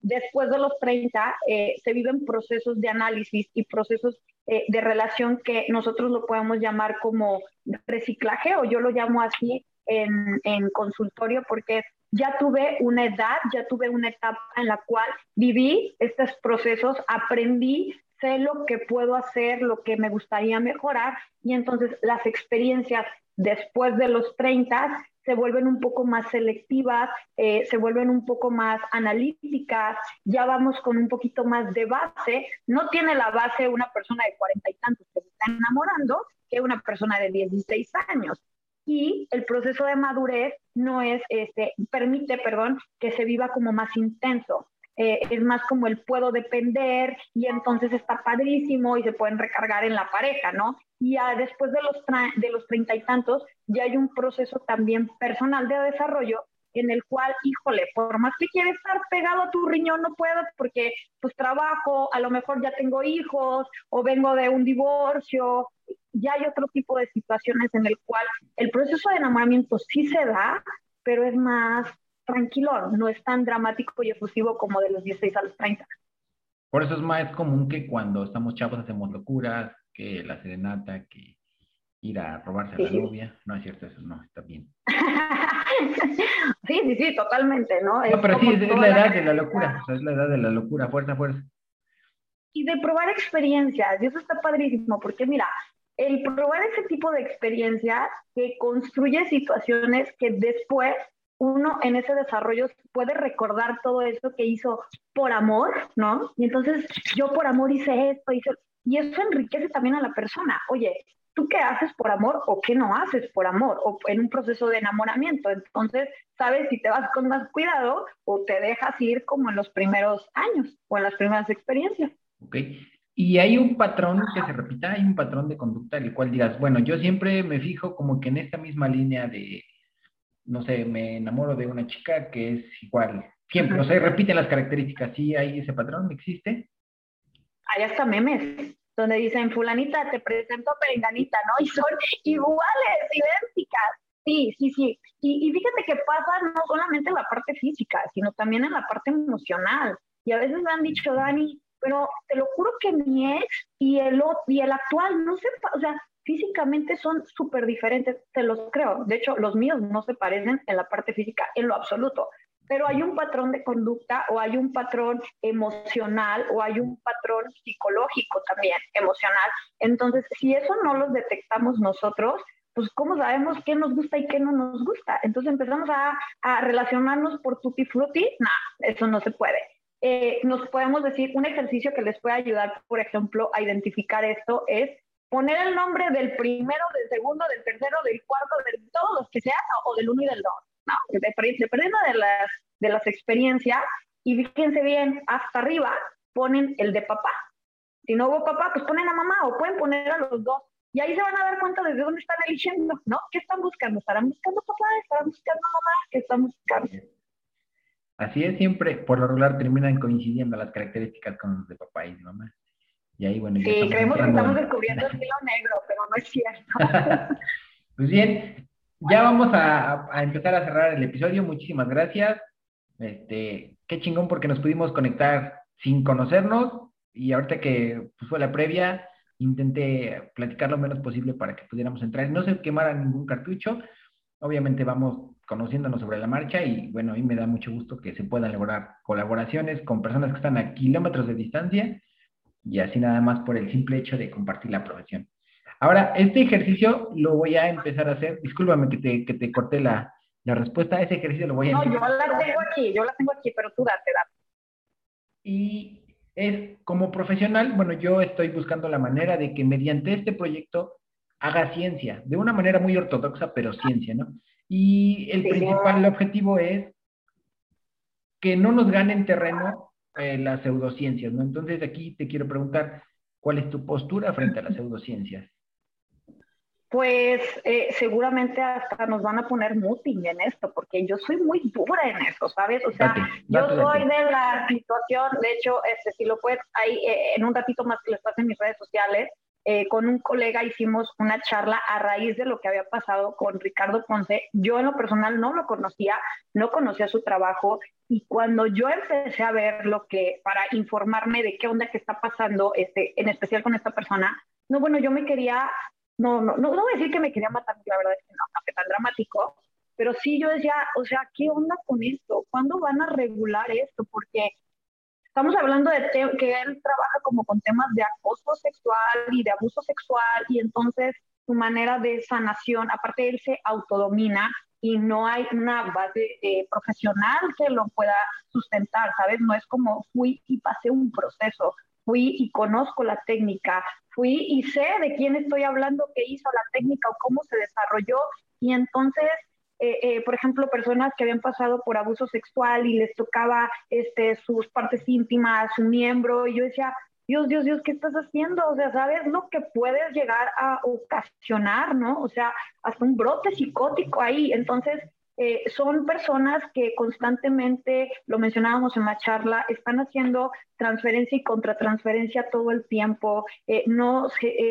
[SPEAKER 3] Después de los 30 eh, se viven procesos de análisis y procesos eh, de relación que nosotros lo podemos llamar como reciclaje o yo lo llamo así en, en consultorio porque ya tuve una edad, ya tuve una etapa en la cual viví estos procesos, aprendí sé lo que puedo hacer, lo que me gustaría mejorar y entonces las experiencias después de los 30 se vuelven un poco más selectivas, eh, se vuelven un poco más analíticas, ya vamos con un poquito más de base. No tiene la base una persona de cuarenta y tantos que se está enamorando que una persona de 16 años. Y el proceso de madurez no es, este, permite, perdón, que se viva como más intenso. Eh, es más como el puedo depender y entonces está padrísimo y se pueden recargar en la pareja, ¿no? Y ya después de los, de los treinta y tantos ya hay un proceso también personal de desarrollo en el cual, híjole, por más que quieres estar pegado a tu riñón, no puedo porque pues trabajo, a lo mejor ya tengo hijos o vengo de un divorcio, ya hay otro tipo de situaciones en el cual el proceso de enamoramiento sí se da, pero es más tranquilo, no es tan dramático y efusivo como de los 16 a los 30.
[SPEAKER 2] Por eso es más común que cuando estamos chavos hacemos locuras, que la serenata, que ir a robarse a la novia. No es cierto, eso no, está bien.
[SPEAKER 3] sí, sí, sí, totalmente, ¿no?
[SPEAKER 2] No, pero sí, es, la edad de la locura, o sea, es la edad de la locura, fuerza, fuerza.
[SPEAKER 3] Y de probar experiencias, y eso está padrísimo, porque mira, el probar ese tipo de experiencias que construye situaciones que después uno en ese desarrollo puede recordar todo eso que hizo por amor, ¿no? Y entonces yo por amor hice esto, hice... Y eso enriquece también a la persona. Oye, ¿tú qué haces por amor o qué no haces por amor? O en un proceso de enamoramiento. Entonces, sabes si te vas con más cuidado o te dejas ir como en los primeros años o en las primeras experiencias.
[SPEAKER 2] Ok. Y hay un patrón que se repita, hay un patrón de conducta el cual digas, bueno, yo siempre me fijo como que en esta misma línea de, no sé, me enamoro de una chica que es igual, siempre, o sea, repiten las características, ¿sí hay ese patrón? ¿Existe?
[SPEAKER 3] Hay hasta memes donde dicen, fulanita, te presento a perenganita, ¿no? Y son iguales, idénticas. Sí, sí, sí. Y, y fíjate que pasa no solamente en la parte física, sino también en la parte emocional. Y a veces me han dicho, Dani, pero te lo juro que mi ex y el, y el actual no se, o sea, físicamente son súper diferentes, te los creo. De hecho, los míos no se parecen en la parte física en lo absoluto, pero hay un patrón de conducta o hay un patrón emocional o hay un patrón psicológico también emocional. Entonces, si eso no los detectamos nosotros, pues ¿cómo sabemos qué nos gusta y qué no nos gusta? Entonces empezamos a, relacionarnos por tutti frutti, no, eso no se puede. Eh, nos podemos decir, un ejercicio que les puede ayudar, por ejemplo, a identificar esto es poner el nombre del primero, del segundo, del tercero, del cuarto, de todos los que sean, o del uno y del dos. No, dependiendo de las, de las experiencias, y fíjense bien, hasta arriba ponen el de papá. Si no hubo papá, pues ponen a mamá o pueden poner a los dos. Y ahí se van a dar cuenta desde dónde están eligiendo, ¿no? ¿Qué están buscando? ¿Estarán buscando papá? ¿Estarán buscando mamá? ¿Qué están buscando?
[SPEAKER 2] Así es, siempre, por lo regular, terminan coincidiendo las características con los de papá y de mamá. Y ahí, bueno,
[SPEAKER 3] sí, creemos que estamos descubriendo el hilo negro, pero no es cierto.
[SPEAKER 2] pues bien, ya vamos a, a, empezar a cerrar el episodio. Muchísimas gracias. Este, qué chingón porque nos pudimos conectar sin conocernos y ahorita que pues, fue la previa, intenté platicar lo menos posible para que pudiéramos entrar. No se quemara ningún cartucho. Obviamente vamos conociéndonos sobre la marcha y bueno, a mí me da mucho gusto que se puedan lograr colaboraciones con personas que están a kilómetros de distancia y así nada más por el simple hecho de compartir la profesión. Ahora, este ejercicio lo voy a empezar a hacer, discúlpame que te, que te corté la, la respuesta, ese ejercicio lo voy a
[SPEAKER 3] No, yo la tengo aquí, yo la tengo aquí, pero tú date, date.
[SPEAKER 2] Y es como profesional, bueno, yo estoy buscando la manera de que mediante este proyecto haga ciencia, de una manera muy ortodoxa, pero ciencia, ¿no? Y el principal objetivo es que no nos ganen terreno eh, las pseudociencias, ¿no? Entonces aquí te quiero preguntar, ¿cuál es tu postura frente a las pseudociencias?
[SPEAKER 3] Pues eh, seguramente hasta nos van a poner muting en esto, porque yo soy muy dura en eso, ¿sabes? O sea, yo soy de la situación, de hecho, este, si lo puedes, ahí eh, en un ratito más que les pase en mis redes sociales, eh, con un colega hicimos una charla a raíz de lo que había pasado con Ricardo Ponce. Yo en lo personal no lo conocía, no conocía su trabajo y cuando yo empecé a ver lo que, para informarme de qué onda que está pasando, este, en especial con esta persona, no, bueno, yo me quería, no, no, no, voy a decir que me quería matar, la verdad es que no, no que tan dramático, pero sí yo decía, o sea, ¿qué onda con esto? ¿Cuándo van a regular esto? Porque Estamos hablando de que él trabaja como con temas de acoso sexual y de abuso sexual y entonces su manera de sanación, aparte él se autodomina y no hay una base eh, profesional que lo pueda sustentar, ¿sabes? No es como fui y pasé un proceso, fui y conozco la técnica, fui y sé de quién estoy hablando, qué hizo la técnica o cómo se desarrolló y entonces eh, eh, por ejemplo, personas que habían pasado por abuso sexual y les tocaba este, sus partes íntimas, su miembro, y yo decía, Dios, Dios, Dios, ¿qué estás haciendo? O sea, ¿sabes lo que puedes llegar a ocasionar, no? O sea, hasta un brote psicótico ahí. Entonces, eh, son personas que constantemente, lo mencionábamos en la charla, están haciendo transferencia y contratransferencia todo el tiempo. no,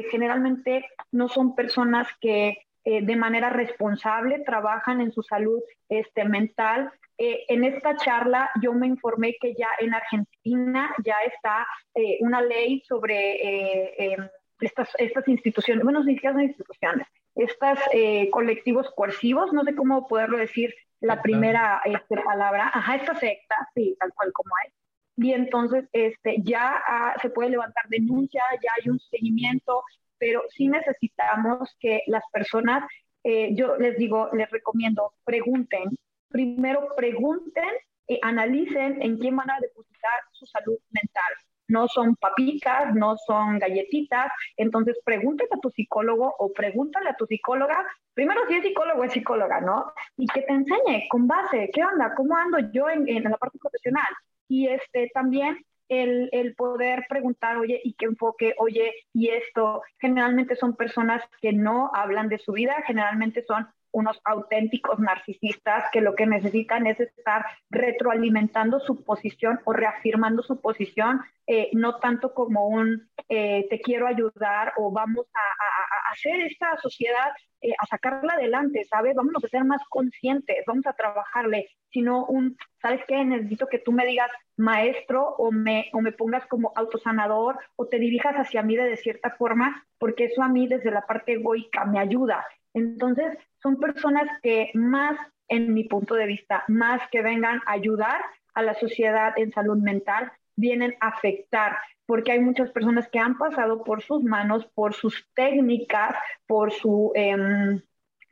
[SPEAKER 3] generalmente no son personas que eh, de manera responsable, trabajan en su salud este, mental. Eh, en esta charla yo me informé que ya en Argentina ya está eh, una ley sobre estas, estas instituciones, bueno, ni siquiera son instituciones, estos eh, colectivos coercivos, no sé cómo poderlo decir la primera este, palabra, ajá, esta secta, sí, tal cual como es. Y entonces este, ya ah, se puede levantar denuncia, ya hay un seguimiento, pero sí necesitamos que las personas, eh, yo les digo, les recomiendo, pregunten, primero pregunten, y analicen en quién van a depositar su salud mental no son papitas, no son galletitas. Entonces, pregúntale a tu psicólogo o pregúntale a tu psicóloga, primero si es psicólogo es psicóloga, ¿no? Y que te enseñe con base, ¿qué onda? ¿Cómo ando yo en, en la parte profesional? Y este también el, poder preguntar, oye, ¿y qué enfoque? Oye, ¿y esto? Generalmente son personas que no hablan de su vida, generalmente son unos auténticos narcisistas que lo que necesitan es estar retroalimentando su posición o reafirmando su posición, eh, no tanto como un eh, te quiero ayudar o vamos a, hacer esta sociedad, eh, a sacarla adelante, ¿sabes? Vamos a ser más conscientes, vamos a trabajarle, sino un, ¿sabes qué? Necesito que tú me digas maestro o me, o me pongas como autosanador o te dirijas hacia mí de cierta forma, porque eso a mí desde la parte egoica me ayuda. Entonces, son personas que más, en mi punto de vista, más que vengan a ayudar a la sociedad en salud mental, vienen a afectar, porque hay muchas personas que han pasado por sus manos, por sus técnicas, por su... Eh,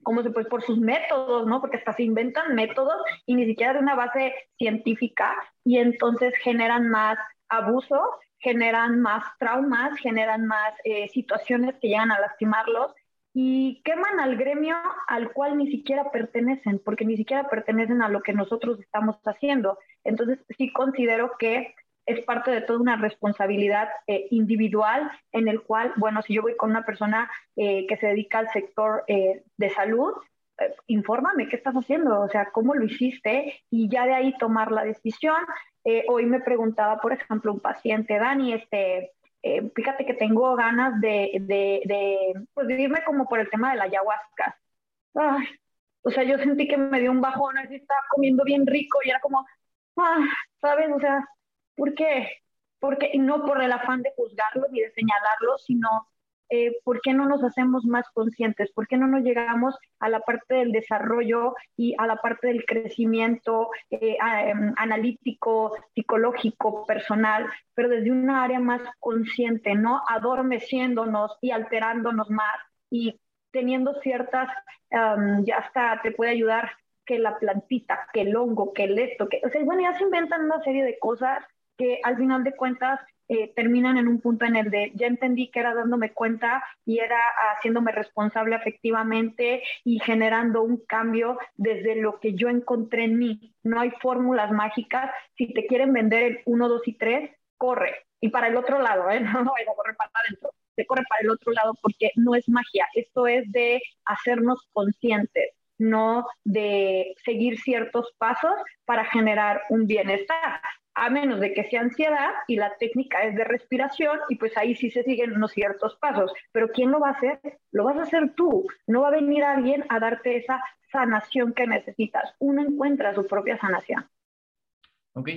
[SPEAKER 3] ¿cómo se puede? Por sus métodos, ¿no? Porque hasta se inventan métodos y ni siquiera de una base científica y entonces generan más abuso, generan más traumas, generan más eh, situaciones que llegan a lastimarlos y queman al gremio al cual ni siquiera pertenecen, porque ni siquiera pertenecen a lo que nosotros estamos haciendo. Entonces, sí considero que es parte de toda una responsabilidad eh, individual en el cual, bueno, si yo voy con una persona eh, que se dedica al sector eh, de salud, infórmame qué estás haciendo, o sea, cómo lo hiciste y ya de ahí tomar la decisión. hoy me preguntaba, por ejemplo, un paciente, Dani, este, fíjate que tengo ganas de, de, de, pues, como por el tema de la ayahuasca. o sea, yo sentí que me dio un bajón, así estaba comiendo bien rico y era como, ah, ¿sabes? O sea, ¿por qué? Porque, y no por el afán de juzgarlo ni de señalarlo, sino eh, ¿por qué no nos hacemos más conscientes? ¿Por qué no nos llegamos a la parte del desarrollo y a la parte del crecimiento eh, em, analítico, psicológico, personal, pero desde una área más consciente, no adormeciéndonos y alterándonos más y teniendo ciertas, em, ya hasta te puede ayudar que la plantita, que el hongo, que el esto, que, o sea, bueno, ya se inventan una serie de cosas que al final de cuentas eh, terminan en un punto en el de ya entendí que era dándome cuenta y era haciéndome responsable efectivamente y generando un cambio desde lo que yo encontré en mí. No hay fórmulas mágicas. Si te quieren vender el 1, 2 y 3, corre. Y para el otro lado, ¿eh? no, no a correr para adentro, se corre para el otro lado porque no es magia. Esto es de hacernos conscientes no de seguir ciertos pasos para generar un bienestar a menos de que sea ansiedad y la técnica es de respiración y pues ahí sí se siguen unos ciertos pasos. Pero ¿quién lo va a hacer? Lo vas a hacer tú. No va a venir alguien a darte esa sanación que necesitas. Uno encuentra su propia sanación.
[SPEAKER 2] Ok.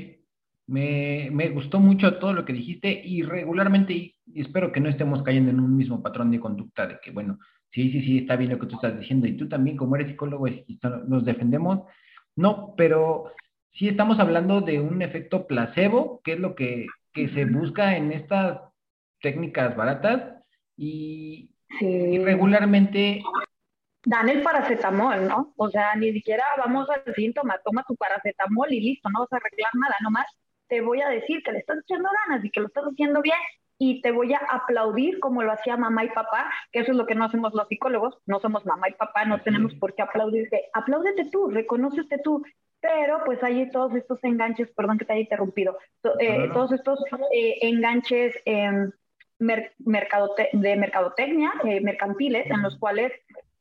[SPEAKER 2] Me, me gustó mucho todo lo que dijiste y regularmente, y espero que no estemos cayendo en un mismo patrón de conducta de que, bueno, sí, sí, sí, está bien lo que tú estás diciendo y tú también como eres psicólogo nos defendemos. No, pero sí estamos hablando de un efecto placebo, que es lo que, se busca en estas técnicas baratas y, regularmente...
[SPEAKER 3] Dan el paracetamol, ¿no? O sea, ni siquiera vamos al síntoma, toma tu paracetamol y listo, no vas a arreglar nada, nomás te voy a decir que le estás echando ganas y que lo estás haciendo bien y te voy a aplaudir como lo hacía mamá y papá, que eso es lo que no hacemos los psicólogos, no somos mamá y papá, no tenemos por qué aplaudirte, apláudete tú, reconócete tú, pero pues hay todos estos enganches, perdón que te haya interrumpido, eh, todos estos eh, enganches em, de mercadotecnia, eh, mercantiles, en los cuales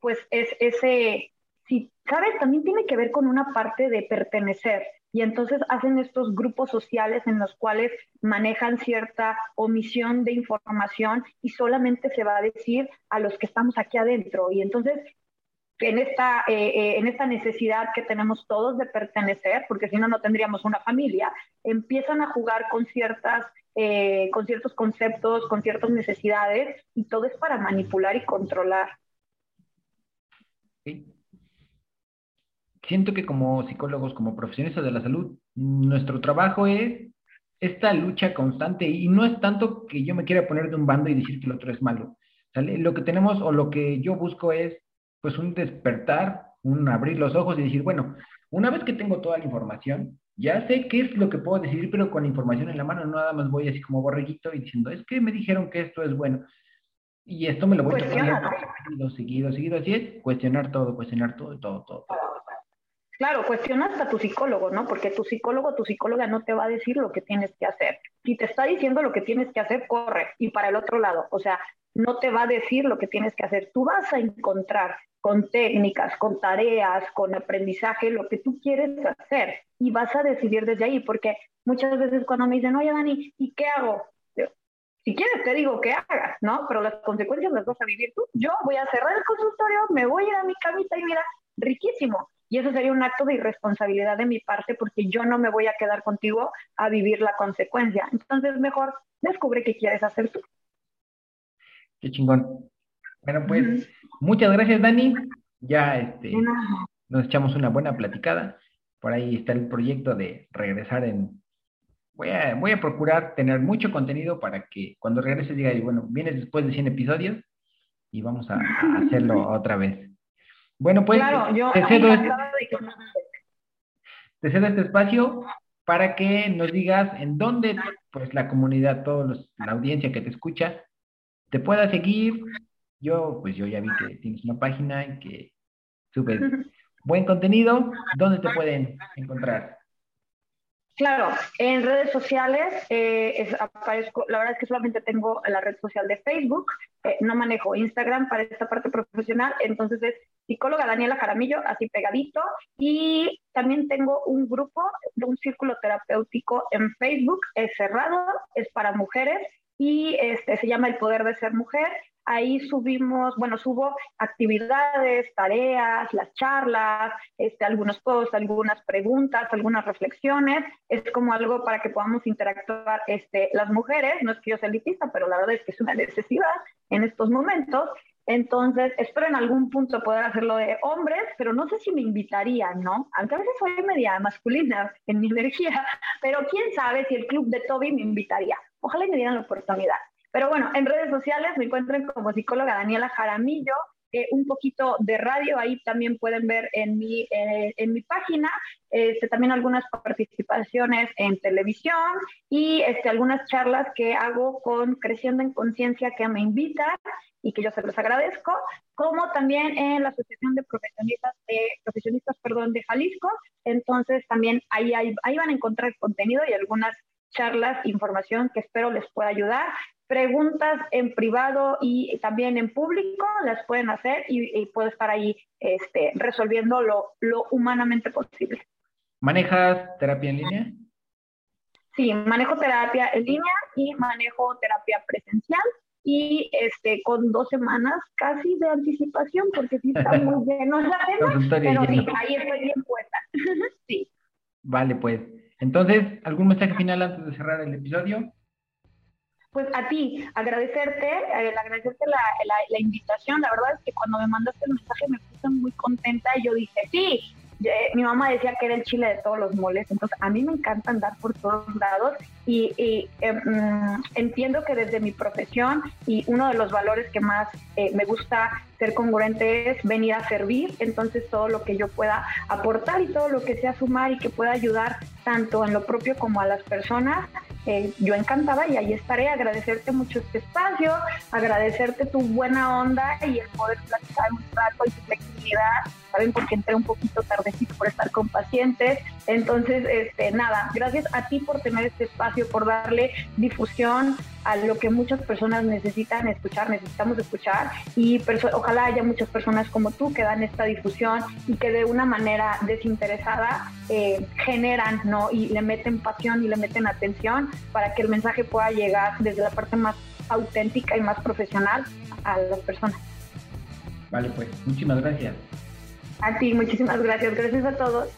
[SPEAKER 3] pues es ese, si sabes, también tiene que ver con una parte de pertenecer. Y entonces hacen estos grupos sociales en los cuales manejan cierta omisión de información y solamente se va a decir a los que estamos aquí adentro. Y entonces en esta, eh, eh, en esta necesidad que tenemos todos de pertenecer, porque si no, no tendríamos una familia, empiezan a jugar con, ciertas, eh, con ciertos conceptos, con ciertas necesidades, y todo es para manipular y controlar.
[SPEAKER 2] Siento que como psicólogos, como profesionistas de la salud, nuestro trabajo es esta lucha constante y no es tanto que yo me quiera poner de un bando y decir que el otro es malo. Lo que tenemos o lo que yo busco es pues un despertar, un abrir los ojos y decir, bueno, una vez que tengo toda la información, ya sé qué es lo que puedo decidir, pero con la información en la mano, no nada más voy así como borreguito y diciendo, es que me dijeron que esto es bueno. Y esto me lo voy a seguido, seguido, seguido, así es, cuestionar todo, cuestionar todo, todo, todo.
[SPEAKER 3] Claro, cuestiona hasta tu psicólogo, ¿no? Porque tu psicólogo, tu psicóloga no te va a decir lo que tienes que hacer. Si te está diciendo lo que tienes que hacer, corre. Y para el otro lado, o sea, no te va a decir lo que tienes que hacer. Tú vas a encontrar con técnicas, con tareas, con aprendizaje, lo que tú quieres hacer y vas a decidir desde ahí, porque muchas veces cuando me dicen, oye Dani, ¿y qué hago? si quieres te digo que hagas, ¿no? Pero las consecuencias las vas a vivir tú. Yo voy a cerrar el consultorio, me voy a ir a mi camita y mira, riquísimo. Y eso sería un acto de irresponsabilidad de mi parte porque yo no me voy a quedar contigo a vivir la consecuencia. Entonces, mejor descubre qué quieres hacer tú.
[SPEAKER 2] Qué chingón. Bueno, pues muchas gracias, Dani. Ya este, nos echamos una buena platicada. Por ahí está el proyecto de regresar en... Voy a, voy a procurar tener mucho contenido para que cuando regrese diga, bueno, vienes después de 100 episodios y vamos a, hacerlo otra vez. Bueno, pues te, cedo este, te cedo este espacio para que nos digas en dónde pues la comunidad, toda la audiencia que te escucha, te pueda seguir, yo, pues yo ya vi que tienes una página y que subes buen contenido. ¿Dónde te pueden encontrar?
[SPEAKER 3] Claro, en redes sociales eh, aparezco, la verdad es que solamente tengo la red social de Facebook, eh, no manejo Instagram para esta parte profesional, entonces es psicóloga Daniela Jaramillo, así pegadito, y también tengo un grupo de un círculo terapéutico en Facebook, es cerrado, es para mujeres y este, se llama El Poder de Ser Mujer Ahí subimos, bueno, subo actividades, tareas, las charlas, este, algunos posts, algunas preguntas, algunas reflexiones. Es como algo para que podamos interactuar este, las mujeres. No es que yo sea elitista, pero la verdad es que es una necesidad en estos momentos. Entonces, espero en algún punto poder hacerlo de hombres, pero no sé si me invitarían, ¿no? Aunque a veces soy media masculina en mi energía, pero quién sabe si el club de Toby me invitaría. Ojalá me dieran la oportunidad. Pero bueno, en redes sociales me encuentran como psicóloga Daniela Jaramillo, eh, un poquito de radio, ahí también pueden ver en mi, eh, en mi página, este, también algunas participaciones en televisión y este, algunas charlas que hago con Creciendo en Conciencia que me invitan y que yo se los agradezco, como también en la Asociación de Profesionistas, de, profesionistas perdón, de Jalisco. Entonces también ahí, ahí, ahí van a encontrar contenido y algunas charlas, información que espero les pueda ayudar preguntas en privado y también en público las pueden hacer y, puedo estar ahí este, resolviendo lo, lo, humanamente posible.
[SPEAKER 2] ¿Manejas terapia en línea?
[SPEAKER 3] Sí, manejo terapia en línea y manejo terapia presencial y este con dos semanas casi de anticipación porque sí está muy lleno la tema, pero sí, ahí estoy bien puesta. sí.
[SPEAKER 2] Vale, pues. Entonces, ¿algún mensaje final antes de cerrar el episodio?
[SPEAKER 3] Pues a ti, agradecerte, eh, agradecerte la, la, invitación. La verdad es que cuando me mandaste el mensaje me puse muy contenta y yo dije, sí, mi mamá decía que era el chile de todos los moles, entonces a mí me encanta andar por todos lados y, em, mm, entiendo que desde mi profesión y uno de los valores que más eh, me gusta ser congruente es venir a servir, entonces todo lo que yo pueda aportar y todo lo que sea sumar y que pueda ayudar tanto en lo propio como a las personas, eh, yo encantada y ahí estaré, agradecerte mucho este espacio, agradecerte tu buena onda y el poder platicar un rato y tu flexibilidad, saben porque entré un poquito tardecito por estar con pacientes, entonces este nada, gracias a ti por tener este espacio, por darle difusión a lo que muchas personas necesitan escuchar, necesitamos escuchar y ojalá haya muchas personas como tú que dan esta difusión y que de una manera desinteresada eh, generan, ¿no? Y le meten pasión y le meten atención para que el mensaje pueda llegar desde la parte más auténtica y más profesional a las personas.
[SPEAKER 2] Vale, pues muchísimas gracias.
[SPEAKER 3] A ti, muchísimas gracias. Gracias a todos.